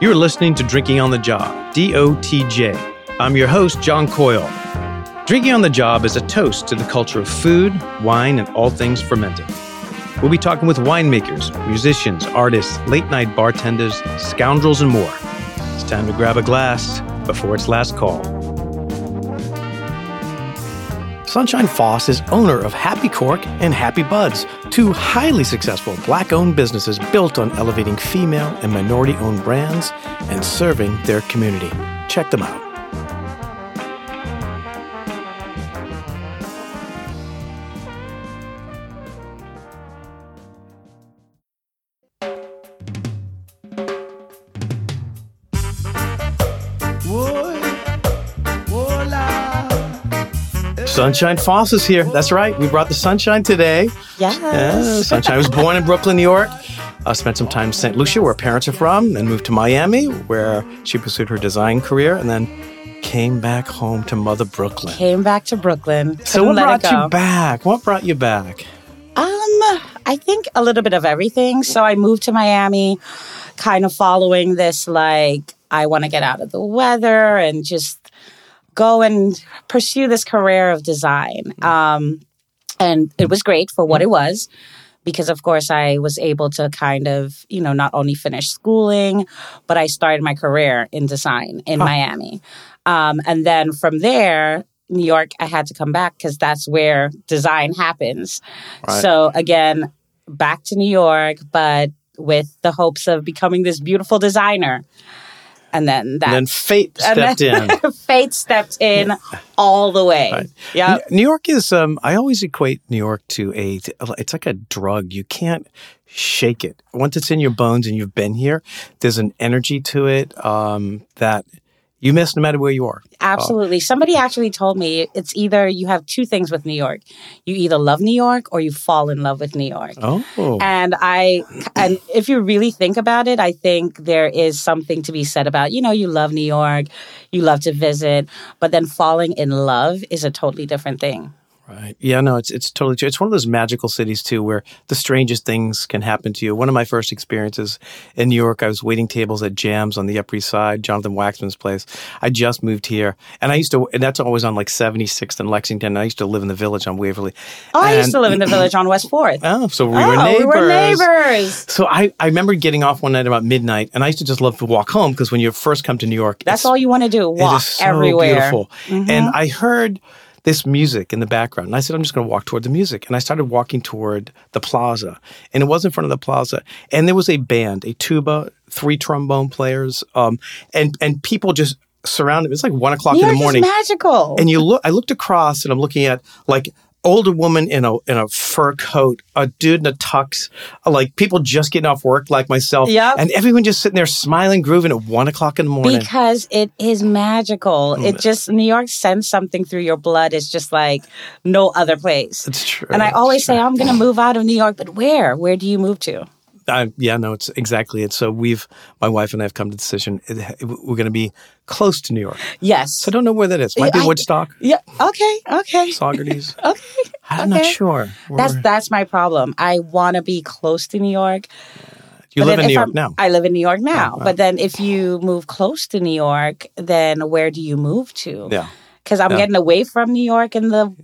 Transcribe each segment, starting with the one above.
You're listening to Drinking on the Job, DOTJ. I'm your host, John Coyle. Drinking on the Job is a toast to the culture of food, wine, and all things fermenting. We'll be talking with winemakers, musicians, artists, late night bartenders, scoundrels, and more. It's time to grab a glass before its last call. Sunshine Foss is owner of Happy Cork and Happy Buds, two highly successful black owned businesses built on elevating female and minority owned brands and serving their community. Check them out. Sunshine Foss is here. That's right. We brought the sunshine today. Yes. Yeah, sunshine. I was born in Brooklyn, New York. I spent some time in St. Lucia, where parents are from, then moved to Miami, where she pursued her design career, and then came back home to Mother Brooklyn. Came back to Brooklyn. so what brought you back? What brought you back? Um, I think a little bit of everything. So I moved to Miami, kind of following this like I want to get out of the weather and just go and pursue this career of design. Um, and it was great for what it was. Because of course I was able to kind of, you know, not only finish schooling, but I started my career in design in Miami. Um, and then from there, New York, I had to come back because that's where design happens. Right. So again, back to New York, but with the hopes of becoming this beautiful designer. And then that And then fate and stepped then in. fate stepped in all the way. Right. Yeah. New York is. Um, I always equate New York to a. It's like a drug. You can't shake it. Once it's in your bones and you've been here, there's an energy to it um, that you miss no matter where you are. Oh. Absolutely. Somebody actually told me it's either you have two things with New York. You either love New York or you fall in love with New York. Oh, And I, and if you really think about it, I think there is something to be said about, you know, you love New York, you love to visit, but then falling in love is a totally different thing. Right. Yeah, no, it's it's totally true. It's one of those magical cities too, where the strangest things can happen to you. One of my first experiences in New York, I was waiting tables at Jams on the Upper East Side, Jonathan Waxman's place. I just moved here, and I used to, and that's always on like 76th and Lexington. And I used to live in the Village on Waverly. Oh, I used to live in the village on West Fourth. Oh, so we oh, were neighbors. we were neighbors. So I, I remember getting off one night about midnight, and I used to just love to walk home because when you first come to New York, That's all you want to do. Walk so everywhere. beautiful. And mm-hmm. I heard this music in the background, and I said, I'm just going to walk toward the music. And I started walking toward the plaza, and it was in front of the plaza, and there was a band, a tuba, three trombone players, um, and and people just surrounded. It was like one o'clock New in the York morning. magical. And you look, I looked across and I'm looking at like older woman in a in a fur coat, a dude in a tux, like people just getting off work like myself, Yep. and everyone just sitting there smiling, grooving at one o'clock in the morning. because it is magical. Mm. It just New York sends something through your blood. It's just like no other place. it's true. And I always say I'm going to move out of New York, but where? Where do you move to? I, yeah, no, it's exactly it. So we've, my wife and I have come to the decision it, we're going to be close to New York. Yes. So I don't know where that is. Might be I- Woodstock, yeah. Okay. Okay. Saugerties. Okay. I'm not sure. That's Where- that's my problem. I want to be close to New York. you but live in New York I'm- now. I live in New York oh, now. wow. But then if you move close to New York, then where do you move to? yeah. Because I'm Yeah. getting away from New York and the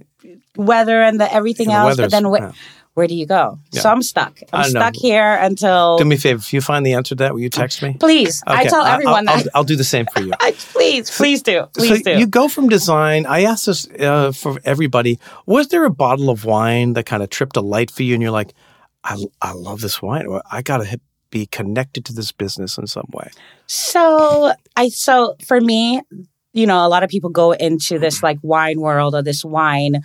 weather and the everything And the else. But then wh- yeah. Where do you go? So I'm stuck. I'm know. stuck here until. Do me a favor. If you find the answer to that, will you text me? Please, I tell everyone I'll, that. I'll, I'll do the same for you. Please, please do. Please so do. you go from design. I asked this uh, for everybody. Was there a bottle of wine that kind of tripped a light for you, and you're like, I, I love this wine. Or I gotta hit- be connected to this business in some way. So I so for me, you know, a lot of people go into this like wine world or this wine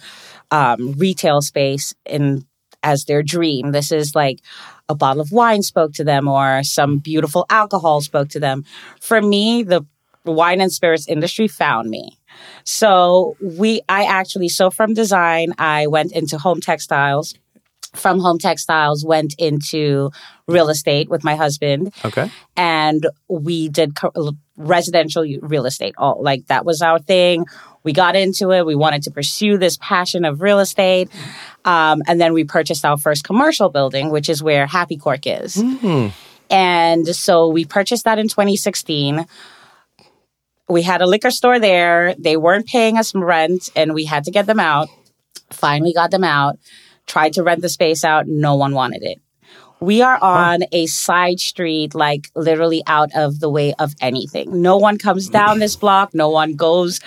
um, retail space in as their dream. This is like a bottle of wine spoke to them or some beautiful alcohol spoke to them. For me, the wine and spirits industry found me. So we I actually so from design I went into home textiles. From home textiles went into real estate with my husband Okay. and we did co- residential real estate. All like that was our thing. We got into it. We wanted to pursue this passion of real estate, um, and then we purchased our first commercial building, which is where Happy Cork is. Hmm. And so we purchased that in 2016. We had a liquor store there. They weren't paying us rent and we had to get them out. Finally got them out. Tried to rent the space out. No one wanted it. We are on a side street, like literally out of the way of anything. No one comes down this block. No one goes.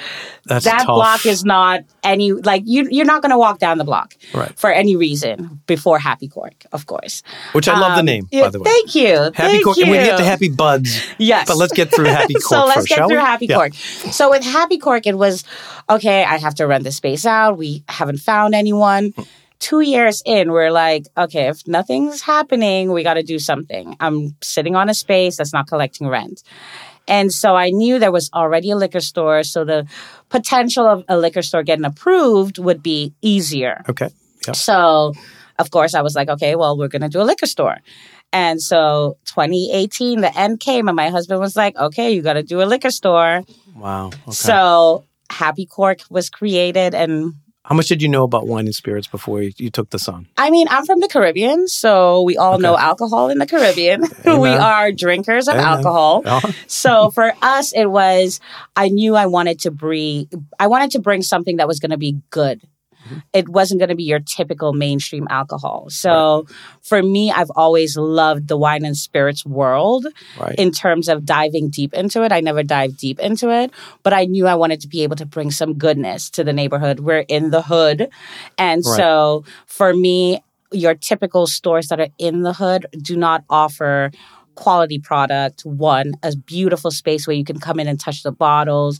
That's that tough. block is not any like you. You're not going to walk down the block Right. for any reason before Happy Cork, of course. Which I love the Um, name, by the way. Thank you. Happy Thank Cork. You. And we get to Happy Buds. Yes. But let's get through Happy Cork so let's first, get through we? Happy Yeah. Cork. So with Happy Cork, it was okay. I have to rent the space out. We haven't found anyone. Two years in, we're like, okay, if nothing's happening, we got to do something. I'm sitting on a space that's not collecting rent. And so I knew there was already a liquor store. So the potential of a liquor store getting approved would be easier. Okay. Yep. So, of course, I was like, okay, well, we're going to do a liquor store. And so 2018, the end came, and my husband was like, okay, you got to do a liquor store. Wow. Okay. So, Happy Cork was created. And How much did you know about wine and spirits before you, you took this on? I mean, I'm from the Caribbean, so we all Okay. know alcohol in the Caribbean. we are drinkers of Amen. alcohol. Uh-huh. So for us, it was I knew I wanted to bring I wanted to bring something that was going to be good. Mm-hmm. It wasn't going to be your typical mainstream alcohol. So for me, I've always loved the wine and spirits world Right. in terms of diving deep into it. I never dived deep into it, but I knew I wanted to be able to bring some goodness to the neighborhood. We're in the hood. And Right. so for me, your typical stores that are in the hood do not offer quality product one a beautiful space where you can come in and touch the bottles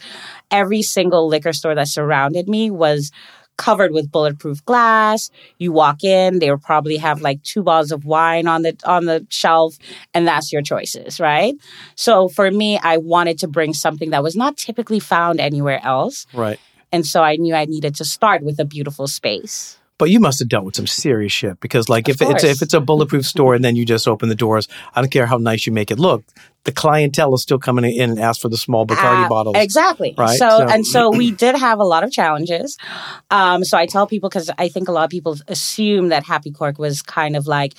every single liquor store that surrounded me was covered with bulletproof glass. You walk in they will probably have like two bottles of wine on the on the shelf and that's your choices right? So for me i wanted to bring something that was not typically found anywhere else. Right. and so i knew i needed to start with a beautiful space. But you must have dealt with some serious shit because, like, Of if it's if it's a bulletproof store and then you just open the doors, I don't care how nice you make it look, the clientele is still coming in and ask for the small Bacardi Uh, bottles. Exactly. Right? So, So- and so we did have a lot of challenges. Um, so I tell people because I think a lot of people assume that Happy Cork was kind of like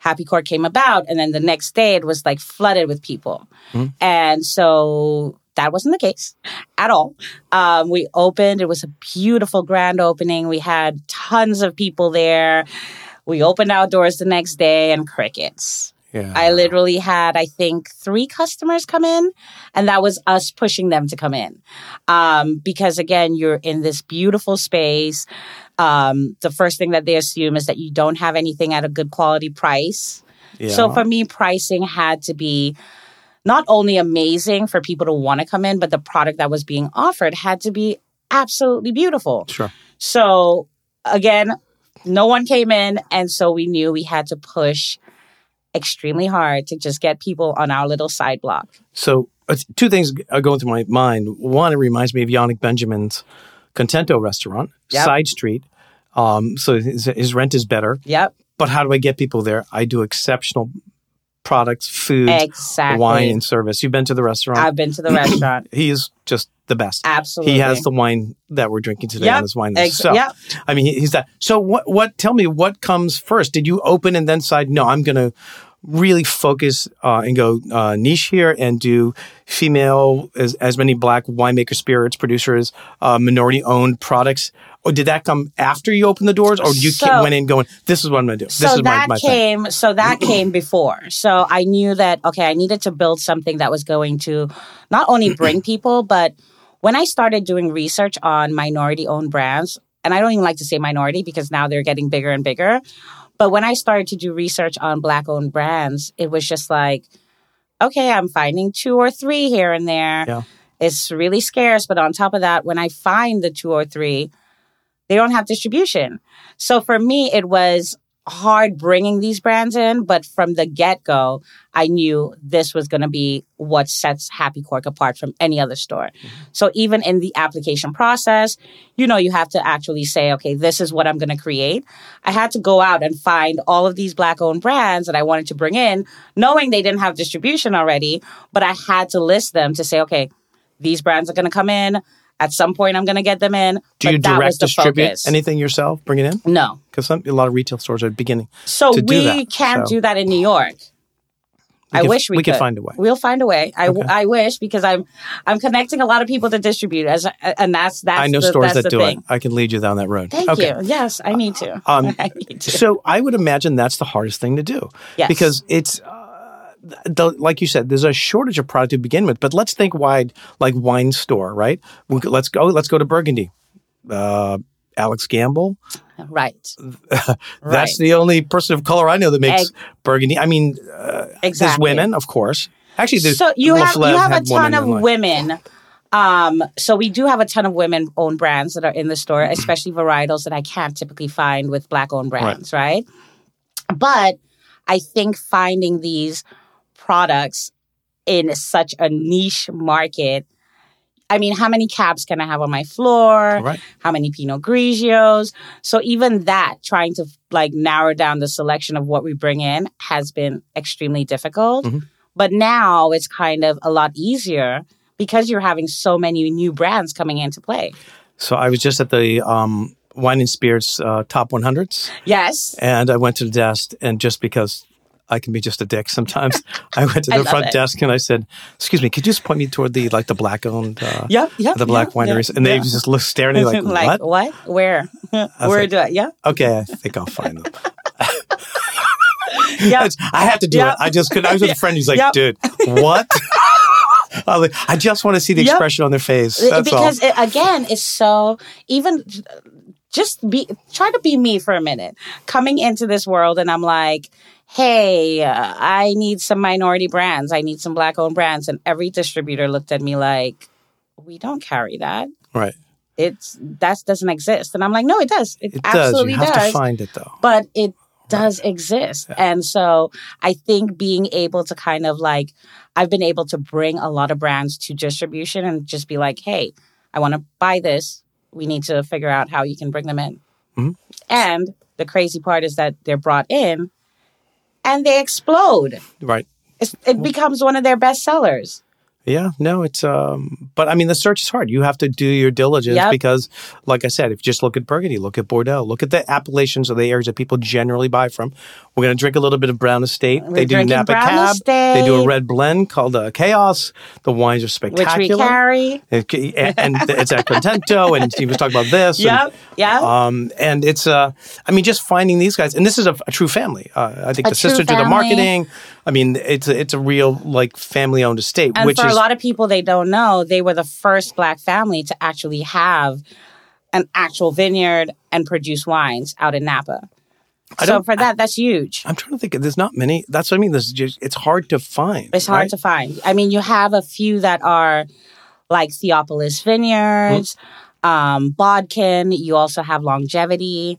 Happy Cork came about, and then the next day it was like flooded with people, Hmm. and so. That wasn't the case at all. Um, we opened. It was a beautiful grand opening. We had tons of people there. We opened outdoors the next day and crickets. Yeah. I literally had, I think, three customers come in, and that was us pushing them to come in. Um, because again, you're in this beautiful space. Um, the first thing that they assume is that you don't have anything at a good quality price. yeah. So for me, pricing had to be not only amazing for people to want to come in, but the product that was being offered had to be absolutely beautiful. sure. So again, no one came in, and so we knew we had to push extremely hard to just get people on our little side block. So uh, two things are going through my mind. One, it reminds me of Yannick Benjamin's Contento restaurant, Yep. side street. Um, so his, his rent is better. Yep, But how do I get people there? I do exceptional products, food, exactly. wine, and service. You've been to the restaurant. I've been to the restaurant. he is just the best. Absolutely. He has the wine that we're drinking today Yep. on his wine Ex- list. So, yep. I mean, he- he's that. So, what? What? Tell me, what comes first? Did you open and then decide, no, I'm going to really focus uh, and go uh, niche here and do female as, as many black winemaker spirits producers, uh, minority owned products? Or did that come after you opened the doors, or you So- went in going, "This is what I'm going to do. This so is that my thing." came so that came before so i knew that okay i needed to build something that was going to not only bring people but when i started doing research on minority owned brands and i don't even like to say minority because now they're getting bigger and bigger but when i started to do research on black owned brands it was just like okay i'm finding two or three here and there Yeah. it's really scarce but on top of that when i find the two or three they don't have distribution so for me, it was hard bringing these brands in, but from the get go, I knew this was going to be what sets Happy Cork apart from any other store. Mm-hmm. So even in the application process, you know, you have to actually say, okay, this is what I'm going to create. I had to go out and find all of these black owned brands that I wanted to bring in, knowing they didn't have distribution already, but I had to list them to say, okay, these brands are going to come in. At some point, I'm going to get them in. Do you direct distribute focus. anything yourself? Bring it in No. because a lot of retail stores are beginning. So we that, can't so. do that in New York. I could- wish we, we could find a way. We'll find a way. I, Okay. I wish because I'm I'm connecting a lot of people to distribute as and that's that's I know the, stores that do thing. it. I can lead you down that road. Thank okay. you. Yes, I need to. Um, I need to. So I would imagine that's the hardest thing to do. Yes. Because it's, uh, the, like you said, there's a shortage of product to begin with. But let's think wide, like wine store, right? We, let's go. Let's go to Burgundy. Uh, Alex Gambal. Right. That's Right. the only person of color I know that makes Ex- Burgundy. I mean, uh, there's women, of course. Actually, there's so you have you have a ton of women. Um, so we do have a ton of women owned brands that are in the store, especially varietals that I can't typically find with black owned brands, right. But I think finding these products in such a niche market. I mean, how many cabs can I have on my floor? Right. How many Pinot Grigios? So even that, trying to like narrow down the selection of what we bring in has been extremely difficult. Mhm. But now it's kind of a lot easier because you're having so many new brands coming into play. So I was just at the um, Wine and Spirits uh, Top 100s. Yes. And I went to the desk, and just because I can be just a dick sometimes, I went to the front it. desk and I said, "Excuse me, could you just point me toward the like the black owned, uh, Yep. Yep. the black wineries?" and they just look staring at me like, like "What?" Where? Where like- do I? Yeah. Okay, I think I'll find them. Yeah. I have to do it. I just couldn't. I was with a friend. He's like. "Dude, what?" I, I just want to see the expression on their face. That's because all. it, again, it's so even just be try to be me for a minute. Coming into this world, and I'm like, hey, uh, I need some minority brands. I need some black owned brands, and every distributor looked at me like, we don't carry that. right. It's that doesn't exist, and I'm like, no, it does. It, It does. absolutely You have does to find it though. but it does exist. And so I think being able to kind of like, I've been able to bring a lot of brands to distribution and just be like, hey, I want to buy this. We need to figure out how you can bring them in. Mhm. And the crazy part is that they're brought in and they explode. Right. It's, it becomes one of their best sellers. Yeah, no, it's um but I mean the search is hard. You have to do your diligence Yep. because like I said, if you just look at Burgundy, look at Bordeaux, look at the appellations of the areas that people generally buy from. We're gonna drink a little bit of Brown Estate. We're they do Napa Cab. They do a red blend called uh, Chaos. The wines are spectacular. Which we carry. It- and, and it's at Contento and he was talking about this. Yep. Yep. um, and it's, uh, I mean, just finding these guys, and this is a, a true family. Uh, I think A the sister did the marketing. I mean, it's a, it's a real like family owned estate, And which for is a lot of people, they don't know they were the first black family to actually have an actual vineyard and produce wines out in Napa. I So for that, that's huge. I'm trying to think. There's not many. That's what I mean. There's just it's hard to find. It's hard right? to find. I mean, you have a few that are like Theopolis Vineyards, um, Bodkin. You also have Longevity.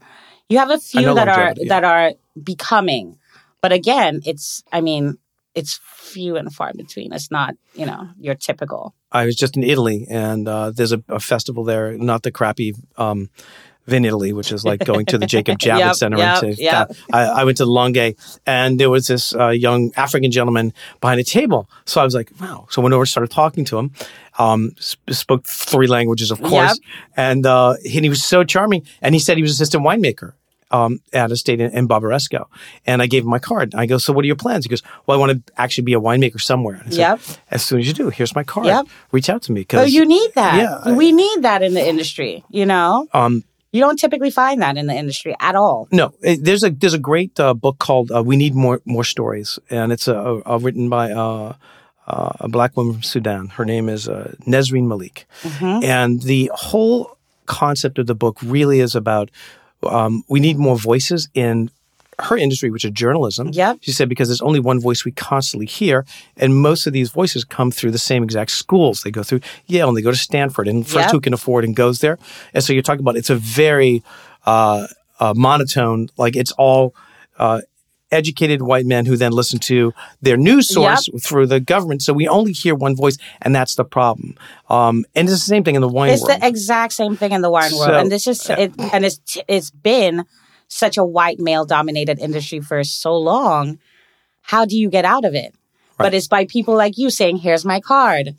You have a few that are yeah. that are becoming, but again, it's. I mean, it's few and far between. It's not you know your typical. I was just in Italy, and uh, there's a, a festival there. Not the crappy. Um, Vinitaly, which is like going to the Jacob Javits Yep, Center. yep, and say, yep. I, I went to the Langhe, and there was this uh, young African gentleman behind a table. So I was like, wow. So I went over, started talking to him. Um, sp- spoke three languages, of course, and uh, he, he was so charming. And he said he was assistant winemaker. Um, at a state in, in Barbaresco. And I gave him my card. I go, So, what are your plans? He goes, Well, I want to actually be a winemaker somewhere. And I said, Yep. As soon as you do, here's my card. Yep. Reach out to me. Oh, because you need that. Yeah, I- we need that in the industry. You know, um, you don't typically find that in the industry at all. No, it, there's a there's a great uh, book called uh, "We Need More More Stories," and it's uh, uh, written by uh, uh, a black woman from Sudan. Her name is uh, Nesrine Malik, and the whole concept of the book really is about um, we need more voices in her industry, which is journalism. Yep. She said because there's only one voice we constantly hear, and most of these voices come through the same exact schools. They go through Yale and they go to Stanford, and first Yep. who can afford and goes there. And so you're talking about it's a very uh, uh, monotone, like it's all uh, educated white men who then listen to their news source through the government. So we only hear one voice, and that's the problem. Um, and it's the same thing in the wine It's world. the exact same thing in the wine world, So- and this is it, and it's it's been such a white male dominated industry for so long. How do you get out of it? But it's by people like you saying, "Here's my card.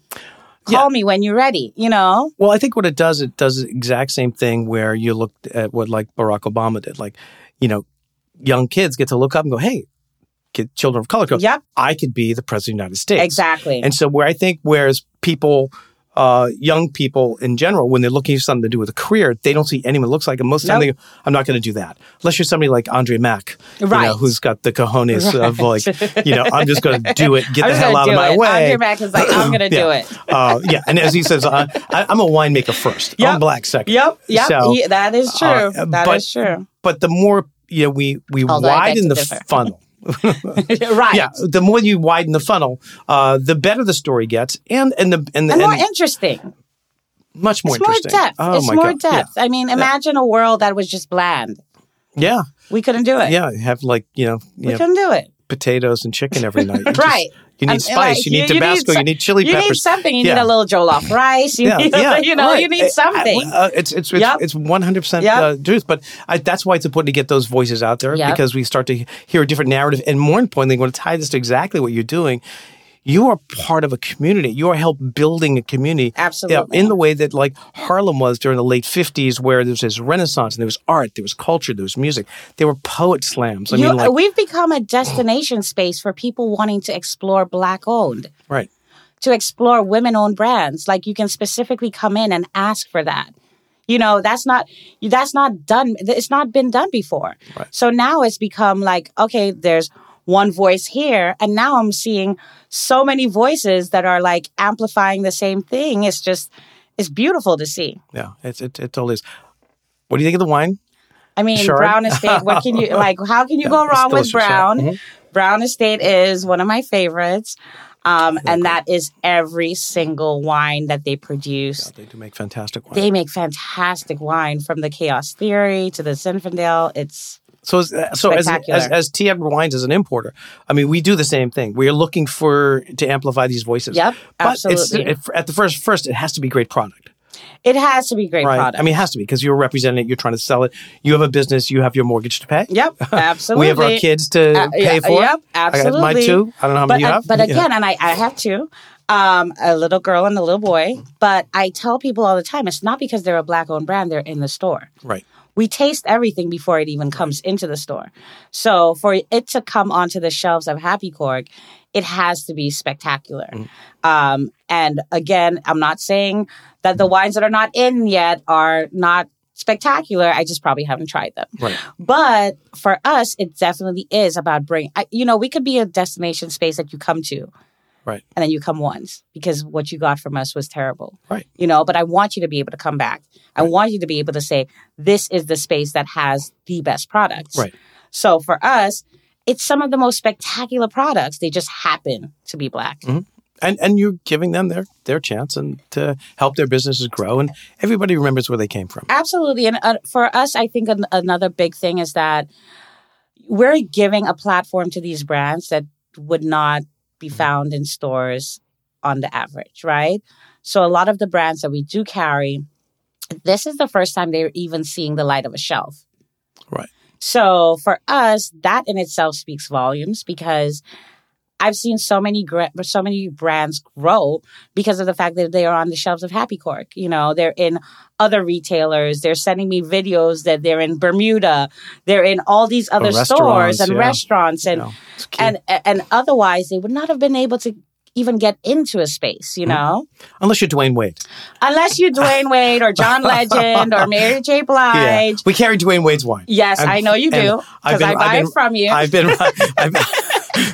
Call Yeah. me when you're ready." You know, Well, I think what it does, it does the exact same thing where you look at what like Barack Obama did. Like, you know, young kids get to look up and go, hey, kid, children of color. Yep. I could be the president of the United States. Exactly. And so where I think whereas people uh, young people in general, when they're looking for something to do with a career, they don't see anyone who looks like them. Most of the time, they go, I'm not going to do that. Unless you're somebody like Andre Mack, you Right. know, who's got the cojones of like, you know, I'm just going to do it, get the hell out of my it. way. Andre Mack is like, I'm gonna do it. uh, yeah. And as he says, I, I, I'm a winemaker first. I'm black second. Yep. Yep. So, that is true. uh, That is but- true. but the more, you know, we, we Although widen the differ. funnel. right. Yeah, the more you widen the funnel, uh, the better the story gets, and and the and, the, And more and interesting. much more it's more depth. Oh it's more God. depth. I mean, imagine a world that was just bland. Yeah, We couldn't do it. yeah, yeah. Have like you know, you We know, couldn't do it. potatoes and chicken every night. You just- Right. You need spice. like, you need Tabasco. You, need chili you peppers. need something. You Yeah. need a little jollof rice. You yeah, need, yeah, you know, right. you need something. Uh, it's it's it's Yep. it's one hundred percent Yep. uh, truth, but I, that's why it's important to get those voices out there Yep. because we start to hear a different narrative, and more importantly, I going to tie this to exactly what you're doing. You are part of a community. You are help building a community. Uh, Absolutely. Yeah, in the way that like Harlem was during the late '50s, where there was this Renaissance and there was art, there was culture, there was music, there were poet slams. I You- mean, like we've become a destination space for people wanting to explore black owned, right. to explore women owned brands. Like you can specifically come in and ask for that. You know, that's not that's not done. It's not been done before. Right. So now it's become like, okay, there's one voice here, and now I'm seeing so many voices that are like amplifying the same thing. It's just, it's beautiful to see. Yeah, it's it, it totally is. What do you think of the wine? I mean, Sure. Brown Estate. What can you like? How can you go wrong with yeah. Brown? Mhm. Brown Estate is one of my favorites, um, and that is every single wine that they produce. They do make fantastic wine. They make fantastic wine from the Chaos Theory to the Zinfandel. It's So, as, so as, as as Wines as an importer, I mean, we do the same thing. We are looking for to amplify these voices. Yep, but absolutely. It's, it, at the first, first, it has to be great product, it has to be great right? product. I mean, it has to be because you're representing it. You're trying to sell it. You have a business. You have your mortgage to pay. yep, absolutely. We have our kids to Uh, pay yeah, for. Yep, absolutely. I got mine too. I don't know how but, many you uh, have. But Yeah. again, and I, I have two, um, a little girl and a little boy. But I tell people all the time, it's not because they're a black owned brand; they're in the store. right. We taste everything before it even comes into the store. So for it to come onto the shelves of Happy Cork, it has to be spectacular. Mm. Um, and again, I'm not saying that the wines that are not in yet are not spectacular. I just probably haven't tried them. Right. But for us, it definitely is about bring. I, you know, we could be a destination space that you come to, Right. and then you come once because what you got from us was terrible. Right. You know, but I want you to be able to come back. I want you to be able to say, this is the space that has the best products. Right. So for us, it's some of the most spectacular products. They just happen to be black. And and you're giving them their their chance and to help their businesses grow, and everybody remembers where they came from. Absolutely. And uh, for us, I think an- another big thing is that we're giving a platform to these brands that would not be mm-hmm. found in stores on the average, right? So a lot of the brands that we do carry, this is the first time they're even seeing the light of a shelf. Right. So for us, that in itself speaks volumes because I've seen so many gra- so many brands grow because of the fact that they are on the shelves of Happy Cork. You know, they're in other retailers. They're sending me videos that they're in Bermuda. They're in all these other restaurants, stores and yeah. restaurants and You know, and and otherwise they would not have been able to even get into a space, you mm-hmm. know, unless you're Dwyane Wade. unless you're Dwyane Wade or John Legend or Mary J. Yeah, Blige. we carry Dwyane Wade's wine. Yes, And- I know you do because I buy been- it from you. I've been, I've,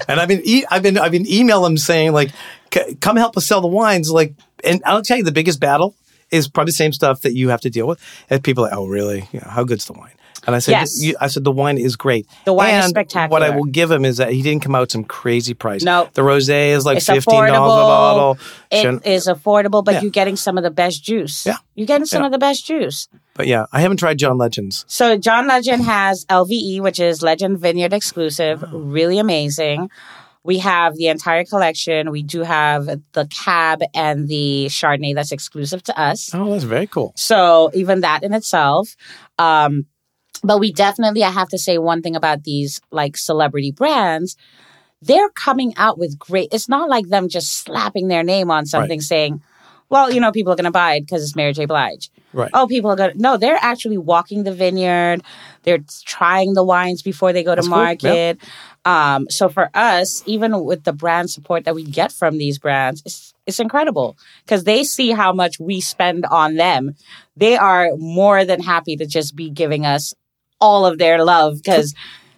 and I've been, e- I've been, I've been email them saying like, "C- come help us sell the wines. Like, and I'll tell you, the biggest battle is probably the same stuff that you have to deal with. And people are like, oh, really? How good's the wine? And I said, Yes. I said the wine is great. The wine is spectacular. What I will give him is that he didn't come out some crazy price. No. the rosé is like it's fifteen dollars a bottle. affordable. Shouldn't- It is affordable, but Yeah. you're getting some of the best juice. Yeah. You're getting some Yeah. of the best juice. But yeah, I haven't tried John Legends. So John Legend has LVE, which is Legend Vineyard exclusive, Oh. really amazing. We have the entire collection. We do have the cab and the Chardonnay that's exclusive to us. Oh, that's very cool. So even that in itself. Um, but we definitely, I have to say one thing about these like celebrity brands. They're coming out with great. It's not like them just slapping their name on something saying, well, you know, people are going to buy it because it's Mary J. Blige. Right. Oh, people are going to, no, they're actually walking the vineyard. They're trying the wines before they go That's to cool. Yeah. market. Um, so for us, even with the brand support that we get from these brands, it's, it's incredible because they see how much we spend on them. They are more than happy to just be giving us all of their love because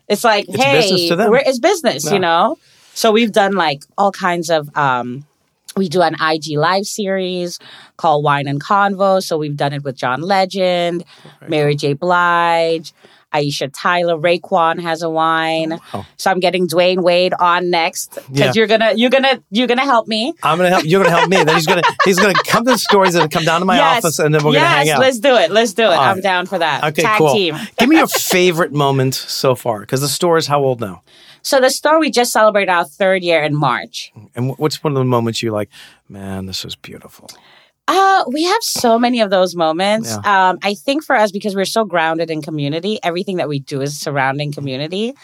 it's like, It's hey, business to them. we're, it's business, Yeah. you know? So we've done like all kinds of, um, we do an IG live series called Wine and Convo. So we've done it with John Legend, Mary J. Blige, Aisha Tyler, Raekwon has a wine. Oh, wow. So I'm getting Dwyane Wade on next because Yeah. you're gonna you're gonna you're gonna help me. I'm gonna help. You're gonna help me. Then he's gonna he's gonna come to the store. He's gonna come down to my yes, office, and then we're yes, gonna hang out. let's do it. Let's do it. I'm down for that. Okay, Tag cool. team. Give me your favorite moment so far, because the store is how old now? So the store we just celebrated our third year in March. And what's one of the moments you like? Man, this is beautiful. Uh, we have so many of those moments. Um, I think for us, because we're so grounded in community, everything that we do is surrounding community.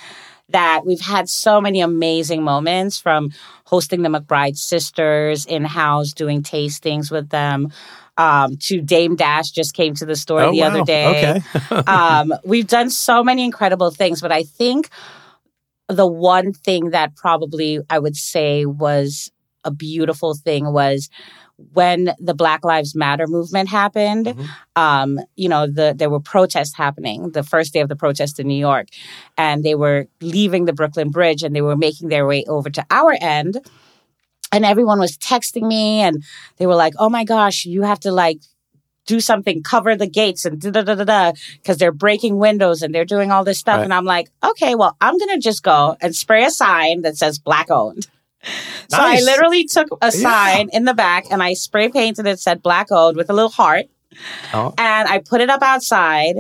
That we've had so many amazing moments from hosting the McBride sisters in house, doing tastings with them, um, to Dame Dash just came to the store Oh, the wow. other day. Okay. um, we've done so many incredible things, but I think the one thing that probably I would say was a beautiful thing was when the Black Lives Matter movement happened. Mhm. Um, you know, the there were protests happening the first day of the protest in New York, and they were leaving the Brooklyn Bridge and they were making their way over to our end. And everyone was texting me, and they were like, "Oh my gosh, you have to like do something, cover the gates and da da da da da, because they're breaking windows and they're doing all this stuff. Right. And I'm like, okay, well, I'm gonna just go and spray a sign that says black owned. So I literally took a sign in the back and I spray painted it said black owned with a little heart Oh, and I put it up outside.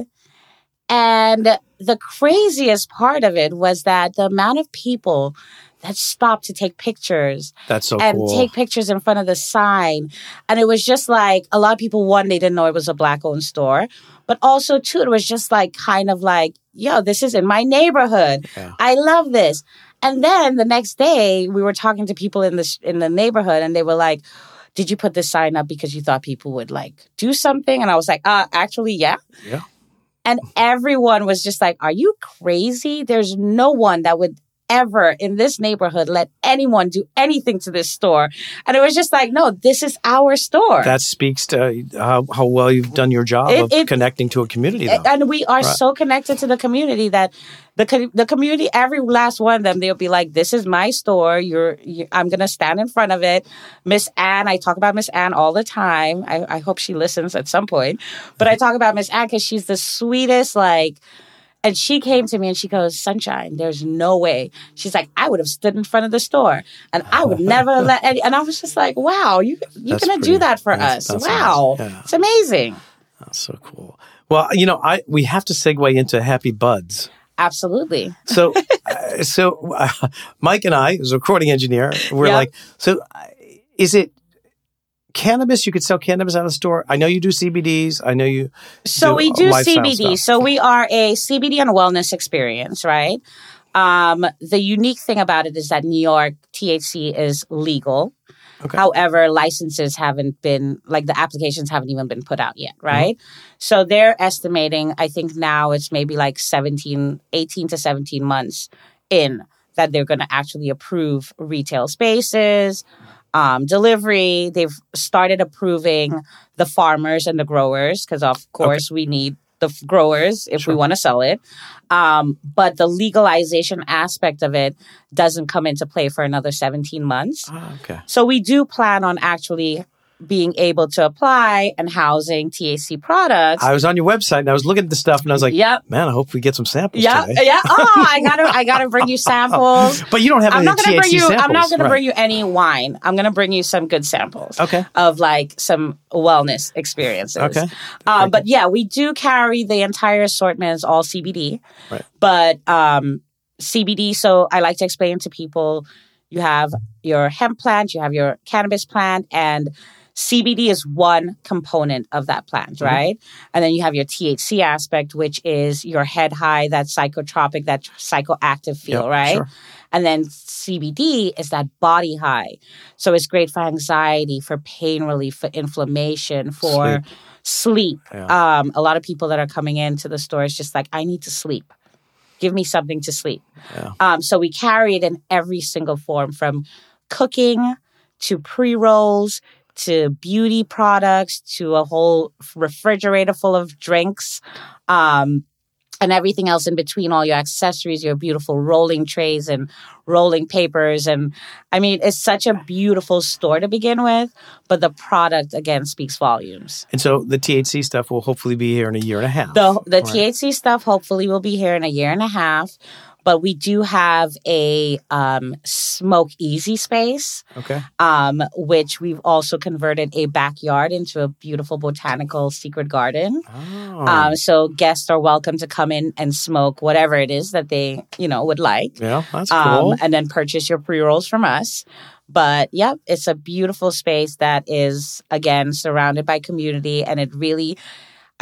And the craziest part of it was that the amount of people that stopped to take pictures that's so and cool. take pictures in front of the sign. And it was just like a lot of people, one, they didn't know it was a black owned store. But also, two, it was just like kind of like, yo, this is in my neighborhood. Yeah. I love this. And then the next day, we were talking to people in the sh- in the neighborhood, and they were like, "Did you put this sign up because you thought people would like do something?" And I was like, "Uh, actually, yeah." Yeah. And everyone was just like, "Are you crazy? There's no one that would ever in this neighborhood let anyone do anything to this store." And it was just like, "No, this is our store." that speaks to uh, how, how well you've done your job It- of it- connecting to a community. Though. and we are Right. so connected to the community that the co- the community, every last one of them, they'll be like, "This is my store. You're, you, I'm gonna stand in front of it." Miss Ann, I talk about Miss Ann all the time. I, I hope she listens at some point, but I talk about Miss Ann because she's the sweetest, like. And she came to me and she goes, Sunshine, there's no way. She's like, I would have stood in front of the store and I would never let any. And I was just like, wow, you, you're going to do that for us. wow. amazing. Yeah. It's amazing. That's so cool. Well, you know, I we have to segue into Happy Buds. Absolutely. So, uh, so uh, Mike and I, as a recording engineer, we're Yeah. like, so uh, is it cannabis? You could sell cannabis out of the store. I know you do CBDs. I know you. So do we do lifestyle CBD. stuff. So we are a CBD and wellness experience, right? Um, the unique thing about it is that New York THC is legal. Okay. However, licenses haven't been like the applications haven't even been put out yet, Mm-hmm. right? So they're estimating, I think now it's maybe like 17, 18 to 17 months in that they're going to actually approve retail spaces, um, delivery. They've started approving the farmers and the growers because, of course, we need the f- growers if Sure. we want to sell it. Um, but the legalization aspect of it doesn't come into play for another 17 months. Ah, okay. So we do plan on actually being able to apply and housing THC products. I was on your website and I was looking at the stuff and I was like, yep. man, I hope we get some samples Yeah, yeah. Oh, I gotta, I gotta bring you samples. But you don't have I'm any not gonna THC bring you. samples. I'm not gonna right. bring you any wine. I'm gonna bring you some good samples Okay. of like some wellness experiences. Okay. Um, but yeah, we do carry the entire assortment as all CBD. Right. But um, CBD. So I like to explain to people: you have your hemp plant, you have your cannabis plant, and CBD is one component of that plant, Mm-hmm. right? And then you have your THC aspect, which is your head high, that psychotropic, that psychoactive feel, Yep, right? sure. And then CBD is that body high. So it's great for anxiety, for pain relief, for inflammation, for sleep. Yeah. Um, a lot of people that are coming into the store is just like, I need to sleep. Give me something to sleep. Yeah. Um, so we carry it in every single form from cooking to pre rolls to beauty products to a whole refrigerator full of drinks. Um, and everything else in between, all your accessories, your beautiful rolling trays and rolling papers. And I mean, it's such a beautiful store to begin with, but the product again speaks volumes. And so the THC stuff will hopefully be here in a year and a half. The the Right. THC stuff hopefully will be here in a year and a half, but we do have a um, smoke easy space, Okay. um, which we've also converted a backyard into a beautiful botanical secret garden. Oh. Um, so guests are welcome to come in and smoke whatever it is that they you know would like, yeah, that's um, cool. and then purchase your pre rolls from us. But yep, it's a beautiful space that is again surrounded by community, and it really.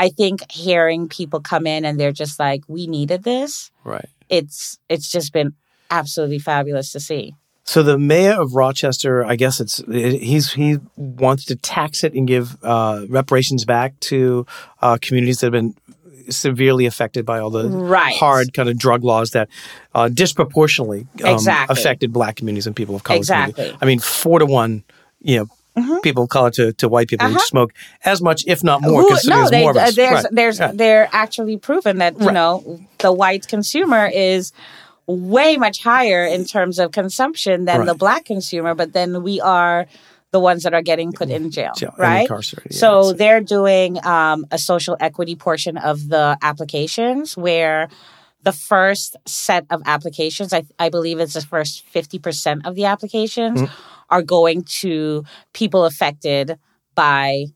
I think hearing people come in and they're just like, "We needed this." right. It's it's just been absolutely fabulous to see. So the mayor of Rochester, I guess it's he's he wants to tax it and give uh, reparations back to uh, communities that have been severely affected by all the Right. hard kind of drug laws that uh, disproportionately um, Exactly. affected black communities and people of color. Exactly. community. I mean, four to one, you know. People of color to, to white people who Uh-huh. smoke as much, if not more. Who- considering no, there's they, more of us. there's Right. there's Yeah. they're actually proven that you Right. know the white consumer is way much higher in terms of consumption than the black consumer, but then we are the ones that are getting put in jail, Jail right? yeah, so they're doing um, a social equity portion of the applications where the first set of applications, I, I believe it's the first 50% of the applications, Mm-hmm. Are going to people affected by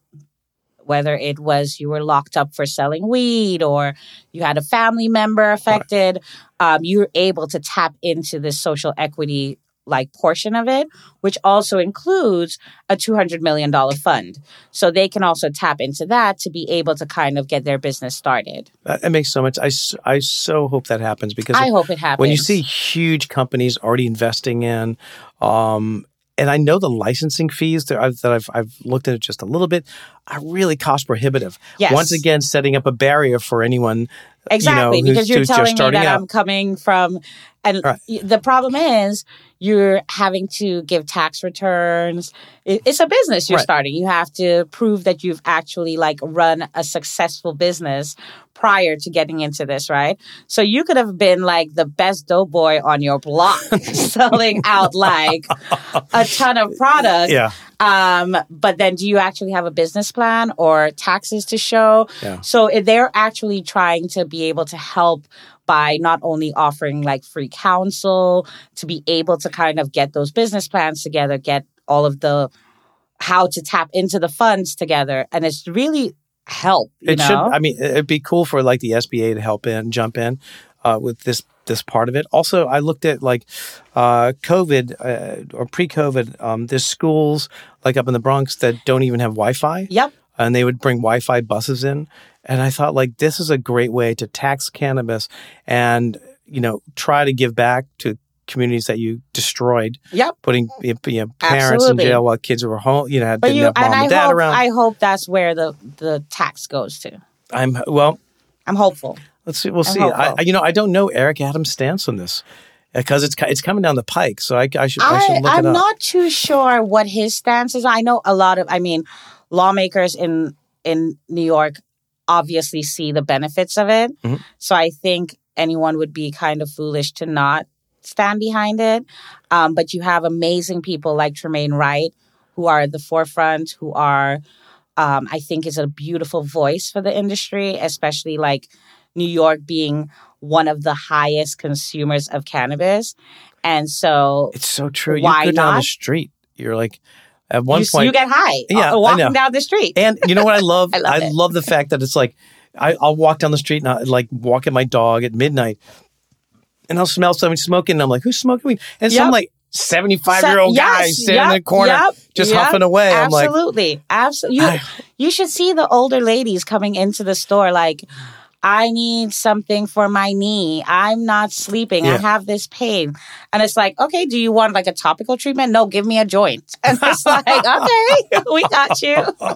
whether it was you were locked up for selling weed or you had a family member affected, um, you're able to tap into this social equity like portion of it, which also includes a $200 million fund. So they can also tap into that to be able to kind of get their business started. That, makes so much. I, I so hope that happens because I hope it happens. when you see huge companies already investing in, um, and I know the licensing fees that I've, that I've, I've looked at it just a little bit are really cost prohibitive. Yes. Once again, setting up a barrier for anyone. Exactly, you know, because you're telling me that out. I'm coming from, and Right. the problem is you're having to give tax returns. It's a business you're Right. starting. You have to prove that you've actually like run a successful business prior to getting into this, right? So you could have been like the best doughboy on your block, selling out like a ton of product. Yeah. Um, but then do you actually have a business plan or taxes to show? Yeah. So they're actually trying to be able to help by not only offering like free counsel to be able to kind of get those business plans together, get all of the how to tap into the funds together. And it's really help. You It know? should. I mean, it'd be cool for like the SBA to help in, jump in uh, with this this part of it. Also, I looked at like uh, COVID uh, or pre-COVID. Um, there's schools like up in the Bronx that don't even have Wi-Fi. Yep. and they would bring Wi-Fi buses in. And I thought, like, this is a great way to tax cannabis and you know try to give back to communities that you destroyed, Yep. putting you know, parents Absolutely. in jail while kids were home. You know, had- But didn't you have mom and and, I dad hope around. I hope that's where the the tax goes to. I'm well. I'm hopeful. Let's see. We'll I'm see. I, you know, I don't know Eric Adams' stance on this because it's it's coming down the pike. So I, I should I, I, should look it up. I'm it up. not too sure what his stance is. I know a lot of, I mean, lawmakers in in New York obviously see the benefits of it. Mhm. So I think anyone would be kind of foolish to not stand behind it. Um, but you have amazing people like Tremaine Wright who are at the forefront, who are, um, I think, is a beautiful voice for the industry, especially like New York being one of the highest consumers of cannabis. And so It's so true. You Why go down the street. You're like at one you, point. you get high Yeah, uh, I walking down the street. And you know what I love? I love it. love the fact that it's like I, I'll walk down the street and I like walking my dog at midnight, and I'll smell someone smoking. And I'm like, "Who's smoking weed?" And some Yep. like 75 year old So- guy yes, sitting in the corner yep, just yep, huffing away. I'm like, Absolutely, absolutely. You, I- you should see the older ladies coming into the store. Like, I need something for my knee. I'm not sleeping. I have this pain. And it's like, okay, do you want like a topical treatment? No, give me a joint. And it's like, okay, we got you.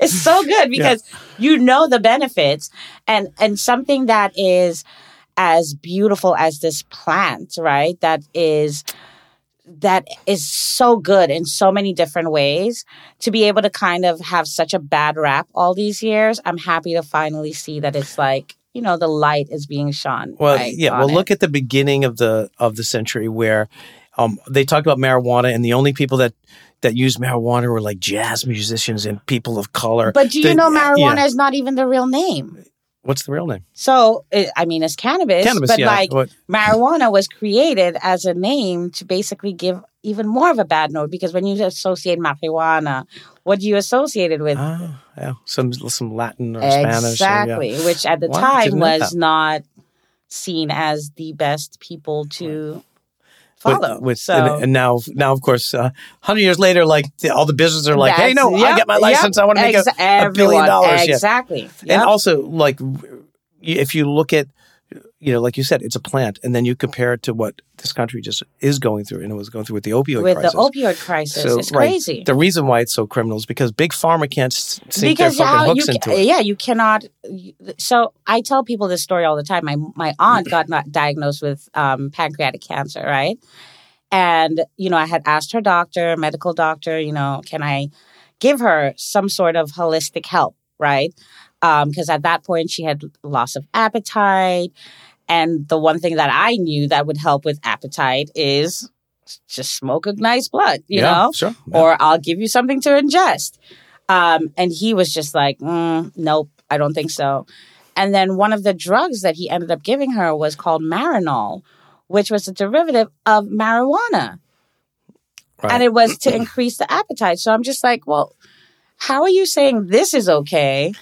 it's so good because you know the benefits and and something that is as beautiful as this plant, right? That is that is so good in so many different ways to be able to kind of have such a bad rap all these years i'm happy to finally see that it's like you know the light is being shone Well, right yeah. Well, it. look at the beginning of the of the century where um, they talked about marijuana, and the only people that that used marijuana were like jazz musicians and people of color. but do you The- know marijuana yeah. is not even the real name What's the real name? so it, i mean it's cannabis, Cannabis. but yeah. like What- marijuana was created as a name to basically give even more of a bad note because when you associate marijuana what do you associate it with Ah, yeah. Some some Latin or Spanish. or- yeah. Exactly, which at the Wow, time was not seen as the best people to follow. With, so and, and now, now of course, uh, hundred years later, like the, all the businesses are like, "Hey, that's- no, I yep, get my yep, license. I want to make a, a billion dollars." Exactly. And also, like, if you look at, you know, like you said, it's a plant, and then you compare it to what this country just is going through, and it was going through with the opioid with crisis. the opioid crisis, it's right, crazy. The reason why it's so criminal is because big pharma can't sink because their fucking you hooks into it. yeah you cannot so i tell people this story all the time my my aunt got diagnosed with um, pancreatic cancer right and you know i had asked her doctor medical doctor you know can i give her some sort of holistic help right because at that point she had loss of appetite and the one thing that i knew that would help with appetite is just smoke a nice blunt you yeah, know sure. Yeah. or I'll give you something to ingest. Um, and he was just like, mm, nope, I don't think so. And then one of the drugs that he ended up giving her was called Marinol, which was a derivative of marijuana. Right. And it was to increase the appetite. So I'm just like, well, how are you saying this is okay?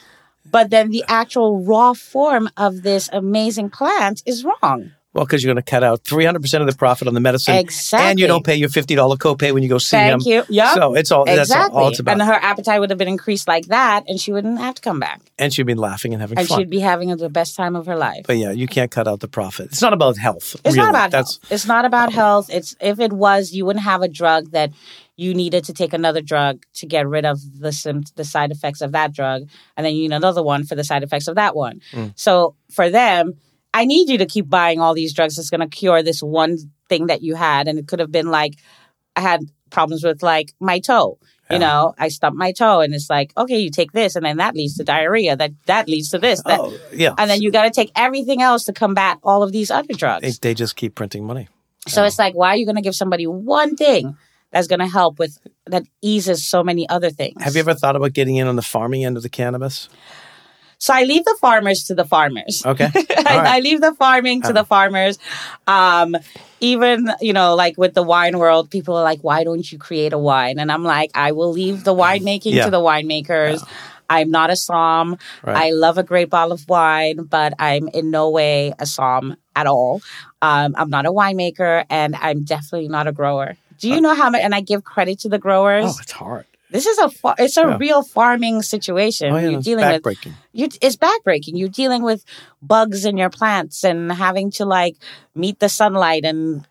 But then the actual raw form of this amazing plant is wrong. Well, because you're going to cut out 300% of the profit on the medicine. Exactly. And you don't pay your $50 copay when you go see him. Thank you. Yeah. So it's all, that's exactly. all it's about. And her appetite would have been increased like that, and she wouldn't have to come back. and she'd be laughing and having and fun. she'd be having the best time of her life. But yeah, you can't cut out the profit. It's not about health. It's really. not about That's health. It's not about health. It's if it was, you wouldn't have a drug that you needed to take another drug to get rid of the the side effects of that drug, and then you need another one for the side effects of that one. Mm. So for them, I need you to keep buying all these drugs that's going to cure this one thing that you had, and it could have been like I had problems with like my toe. Yeah. You know, I stumped my toe, and it's like, okay, you take this, and then that leads to diarrhea. That that leads to this. That, oh yeah. and then you got to take everything else to combat all of these other drugs. they, they just keep printing money. so it's like, why are you going to give somebody one thing that's going to help with that eases so many other things? Have you ever thought about getting in on the farming end of the cannabis? So I leave the farmers to the farmers. Okay. I, right. Uh-huh. I leave the farming to the farmers. Um, even you know, like with the wine world, people are like, "Why don't you create a wine?" And I'm like, "I will leave the winemaking Yeah. to the winemakers." I'm not a som. Right. I love a great bottle of wine, but I'm in no way a som at all. Um, I'm not a winemaker, and I'm definitely not a grower. Do you know how much? And I give credit to the growers. Uh, Oh, it's hard. This is a fa- it's a Yeah. real farming situation. Oh, yeah. You're It's dealing with you it's backbreaking. You're dealing with bugs in your plants and having to like meet the sunlight and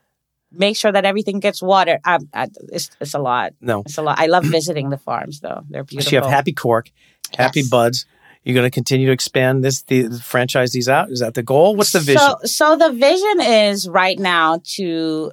make sure that everything gets water. I, I, it's it's a lot. No. It's a lot. I love visiting the farms though. They're beautiful. So you have Happy Cork, Happy Yes. Buds. You're going to continue to expand this, the franchise these out. Is that the goal? What's the vision? So, so the vision is right now to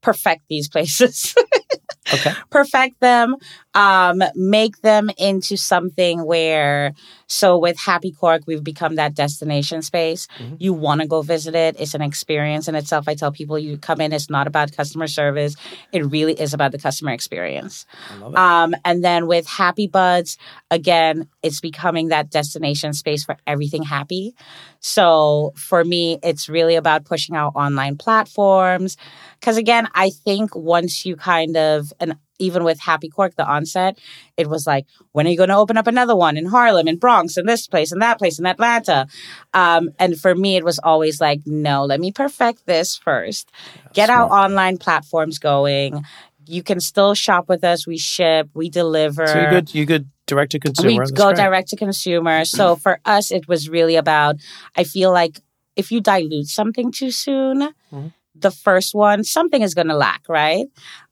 perfect these places. okay. perfect them, um, make them into something where, so with Happy Cork, we've become that destination space. Mhm. You want to go visit it. It's an experience in itself. I tell people you come in, it's not about customer service. It really is about the customer experience. I love it. Um, and then with Happy Buds, again, it's becoming that destination space for everything happy. So for me, it's really about pushing out online platforms. Because again, I think once you kind of, and even with Happy Cork, the onset, it was like, when are you going to open up another one in Harlem, in Bronx, in this place, in that place, in Atlanta? Um, and for me, it was always like, no, let me perfect this first. Get our online platforms going. You can still shop with us. We ship, we deliver. So you good? You good? direct to consumer. we go great. direct to consumer. So for us, it was really about. I feel like if you dilute something too soon, Mhm. The first one something is going to lack, right?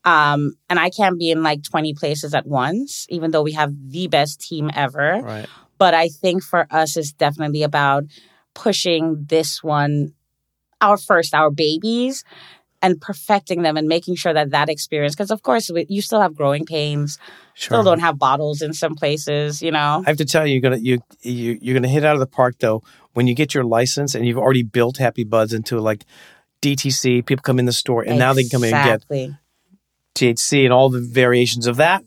Um, and I can't be in like twenty places at once, even though we have the best team ever. Right. But I think for us, it's definitely about pushing this one, our first, our babies. And perfecting them and making sure that that experience, because of course we, you still have growing pains, Sure. still don't have bottles in some places, you know. I have to tell you, you're gonna you, you you're gonna hit out of the park though when you get your license and you've already built Happy Buds into like DTC. People come in the store and now they can come in and get THC and all the variations of that.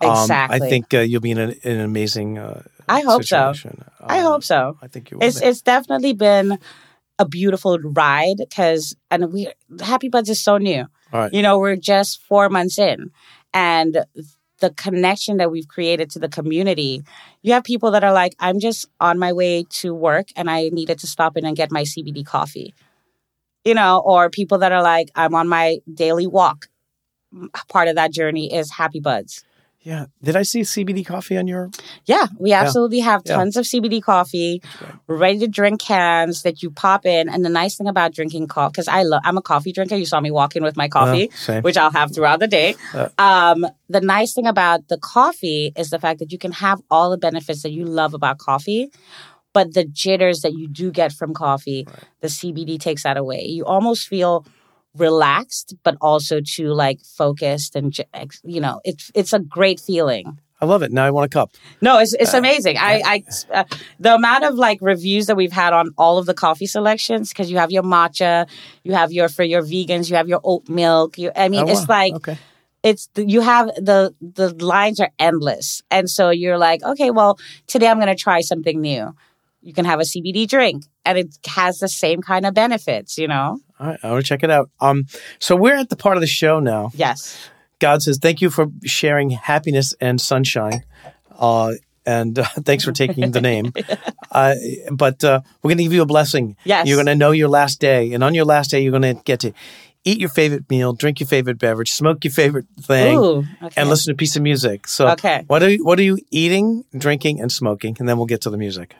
Um, Exactly. I think uh, you'll be in, a, in an amazing. Uh, I hope so. situation. I Um, hope so. I think you will. It's be. it's definitely been a beautiful ride because and we Happy Buds is so new. Right. You know, we're just four months in, and the connection that we've created to the community. You have people that are like, I'm just on my way to work and I needed to stop in and get my CBD coffee. You know, or people that are like, I'm on my daily walk. Part of that journey is Happy Buds. Yeah. Did I see CBD coffee on your? Yeah, we absolutely have Yeah. tons of CBD coffee, ready to drink cans that you pop in. And the nice thing about drinking coffee, because I love, I'm a coffee drinker. You saw me walk in with my coffee, Uh, which I'll have throughout the day. Uh. um, the nice thing about the coffee is the fact that you can have all the benefits that you love about coffee. But the jitters that you do get from coffee, the CBD takes that away. You almost feel relaxed, but also too like focused and you know, it's it's a great feeling. I love it. Now I want a cup. No, it's it's amazing. I, I uh, the amount of like reviews that we've had on all of the coffee selections because you have your matcha, you have your for your vegans, you have your oat milk. You, I mean, Oh, it's wow. like okay. it's you have the the lines are endless, and so you're like, okay, well, today I'm going to try something new. You can have a CBD drink, and it has the same kind of benefits. You know? All right. I want to check it out. Um. So we're at the part of the show now. Yes. God says, "Thank you for sharing happiness and sunshine." Uh, and uh, thanks for taking the name. Uh, but uh, we're going to give you a blessing. Yes. You're going to know your last day. And on your last day, you're going to get to eat your favorite meal, drink your favorite beverage, smoke your favorite thing, Ooh. Okay. and listen to a piece of music. So, Okay. what are you, what are you eating, drinking, and smoking? And then we'll get to the music.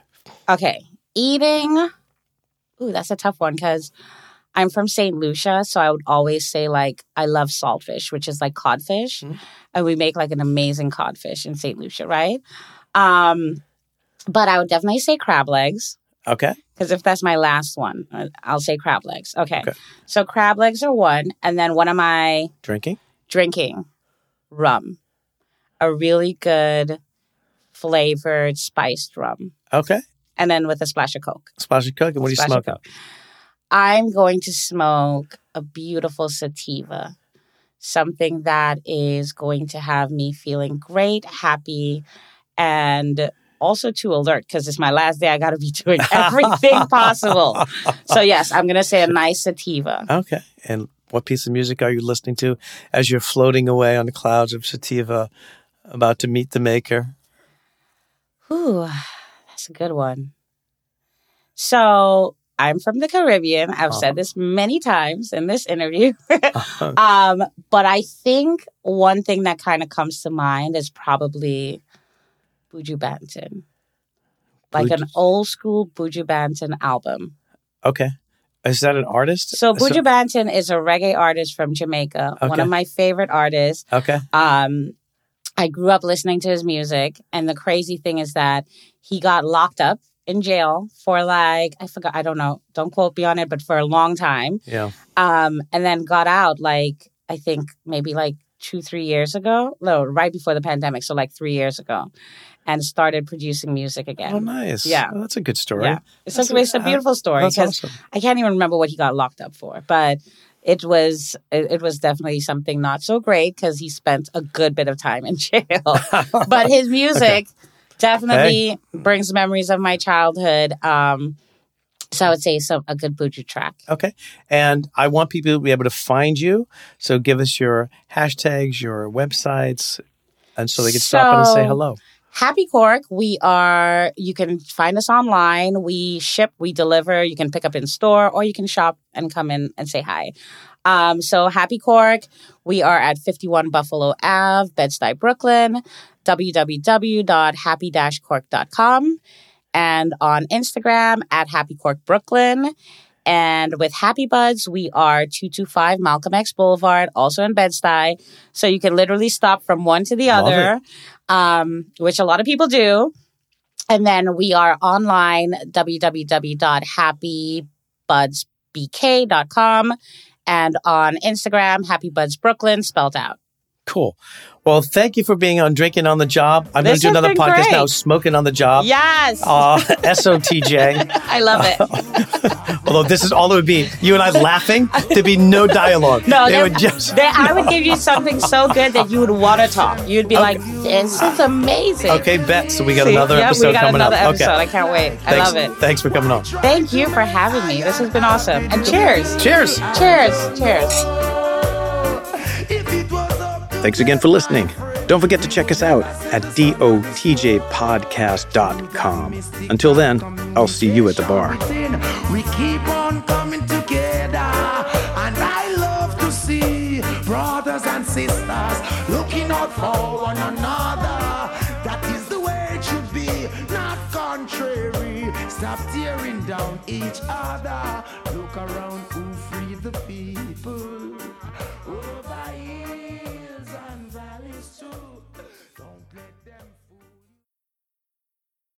Okay. Eating. Ooh, that's a tough one because I'm from St. Lucia. So I would always say, like, I love saltfish, which is like codfish. Mhm. And we make like an amazing codfish in St. Lucia, right? Um, but I would definitely say crab legs. Okay. Because if that's my last one, I'll say crab legs. Okay. Okay. So crab legs are one. And then what am I Drinking. drinking? Rum. A really good flavored spiced rum. Okay. And then with a splash of Coke. Splash of Coke. And what are you Splash of smoking? Coke. I'm going to smoke a beautiful sativa, something that is going to have me feeling great, happy, and also too alert because it's my last day. I got to be doing everything possible. So, yes, I'm going to say a nice sativa. Okay. And what piece of music are you listening to as you're floating away on the clouds of sativa, about to meet the maker? Ooh, that's a good one. So, I'm from the Caribbean. I've Uh-huh. said this many times in this interview. um, but I think one thing that kind of comes to mind is probably Buju Banton. Like an old school Buju Banton album. Okay. Is that an artist? So Buju Banton is a reggae artist from Jamaica, one of my favorite artists. Okay. Um, I grew up listening to his music, and the crazy thing is that he got locked up in jail for like I forgot, I don't know, don't quote me on it, but for a long time. Yeah. um, and then got out like I think maybe like two three years ago, no, right before the pandemic, so like three years ago, and started producing music again. Oh, nice. Yeah. Well, that's a good story. Yeah, it's, a, it's a beautiful story That's because awesome. I can't even remember what he got locked up for, but it was it, was definitely something not so great because he spent a good bit of time in jail. but his music definitely brings memories of my childhood. Um, so I would say some a good Buju track. Okay. And I want people to be able to find you. So give us your hashtags, your websites, and so they can stop and say hello. Happy Cork, we are, you can find us online. We ship, we deliver. You can pick up in store or you can shop and come in and say hi. Um, so Happy Cork, we are at 51 Buffalo Ave, Bed-Stuy, Brooklyn. www.happy-cork.com and on Instagram at Happy Cork Brooklyn. And with Happy Buds, we are 225 Malcolm X Boulevard, also in Bed-Stuy. So you can literally stop from one to the Love other, um, which a lot of people do. And then we are online, www.happybudsbk.com and on Instagram, Happy Buds Brooklyn, spelled out. Cool. Well, thank you for being on Drinking on the Job. I'm going to do another podcast great. now, Smoking on the Job. Yes. Uh, SOTJ. I love it. Although this is all it would be, you and I laughing, there'd be no dialogue. No, they would just. there- I would give you something so good that you would want to talk. You'd be like, "This is amazing." Okay, bet. So we got See? another Yep, episode we got coming another up. episode. Okay. I can't wait. I love it. Thanks for coming on. Thank you for having me. This has been awesome. And cheers. Cheers. Cheers. Cheers. Thanks again for listening. Don't forget to check us out at dotjpodcast.com. Until then, I'll see you at the bar. We keep on coming together, and I love to see brothers and sisters looking out for one another. That is the way it should be, not contrary. Stop tearing down each other. Look around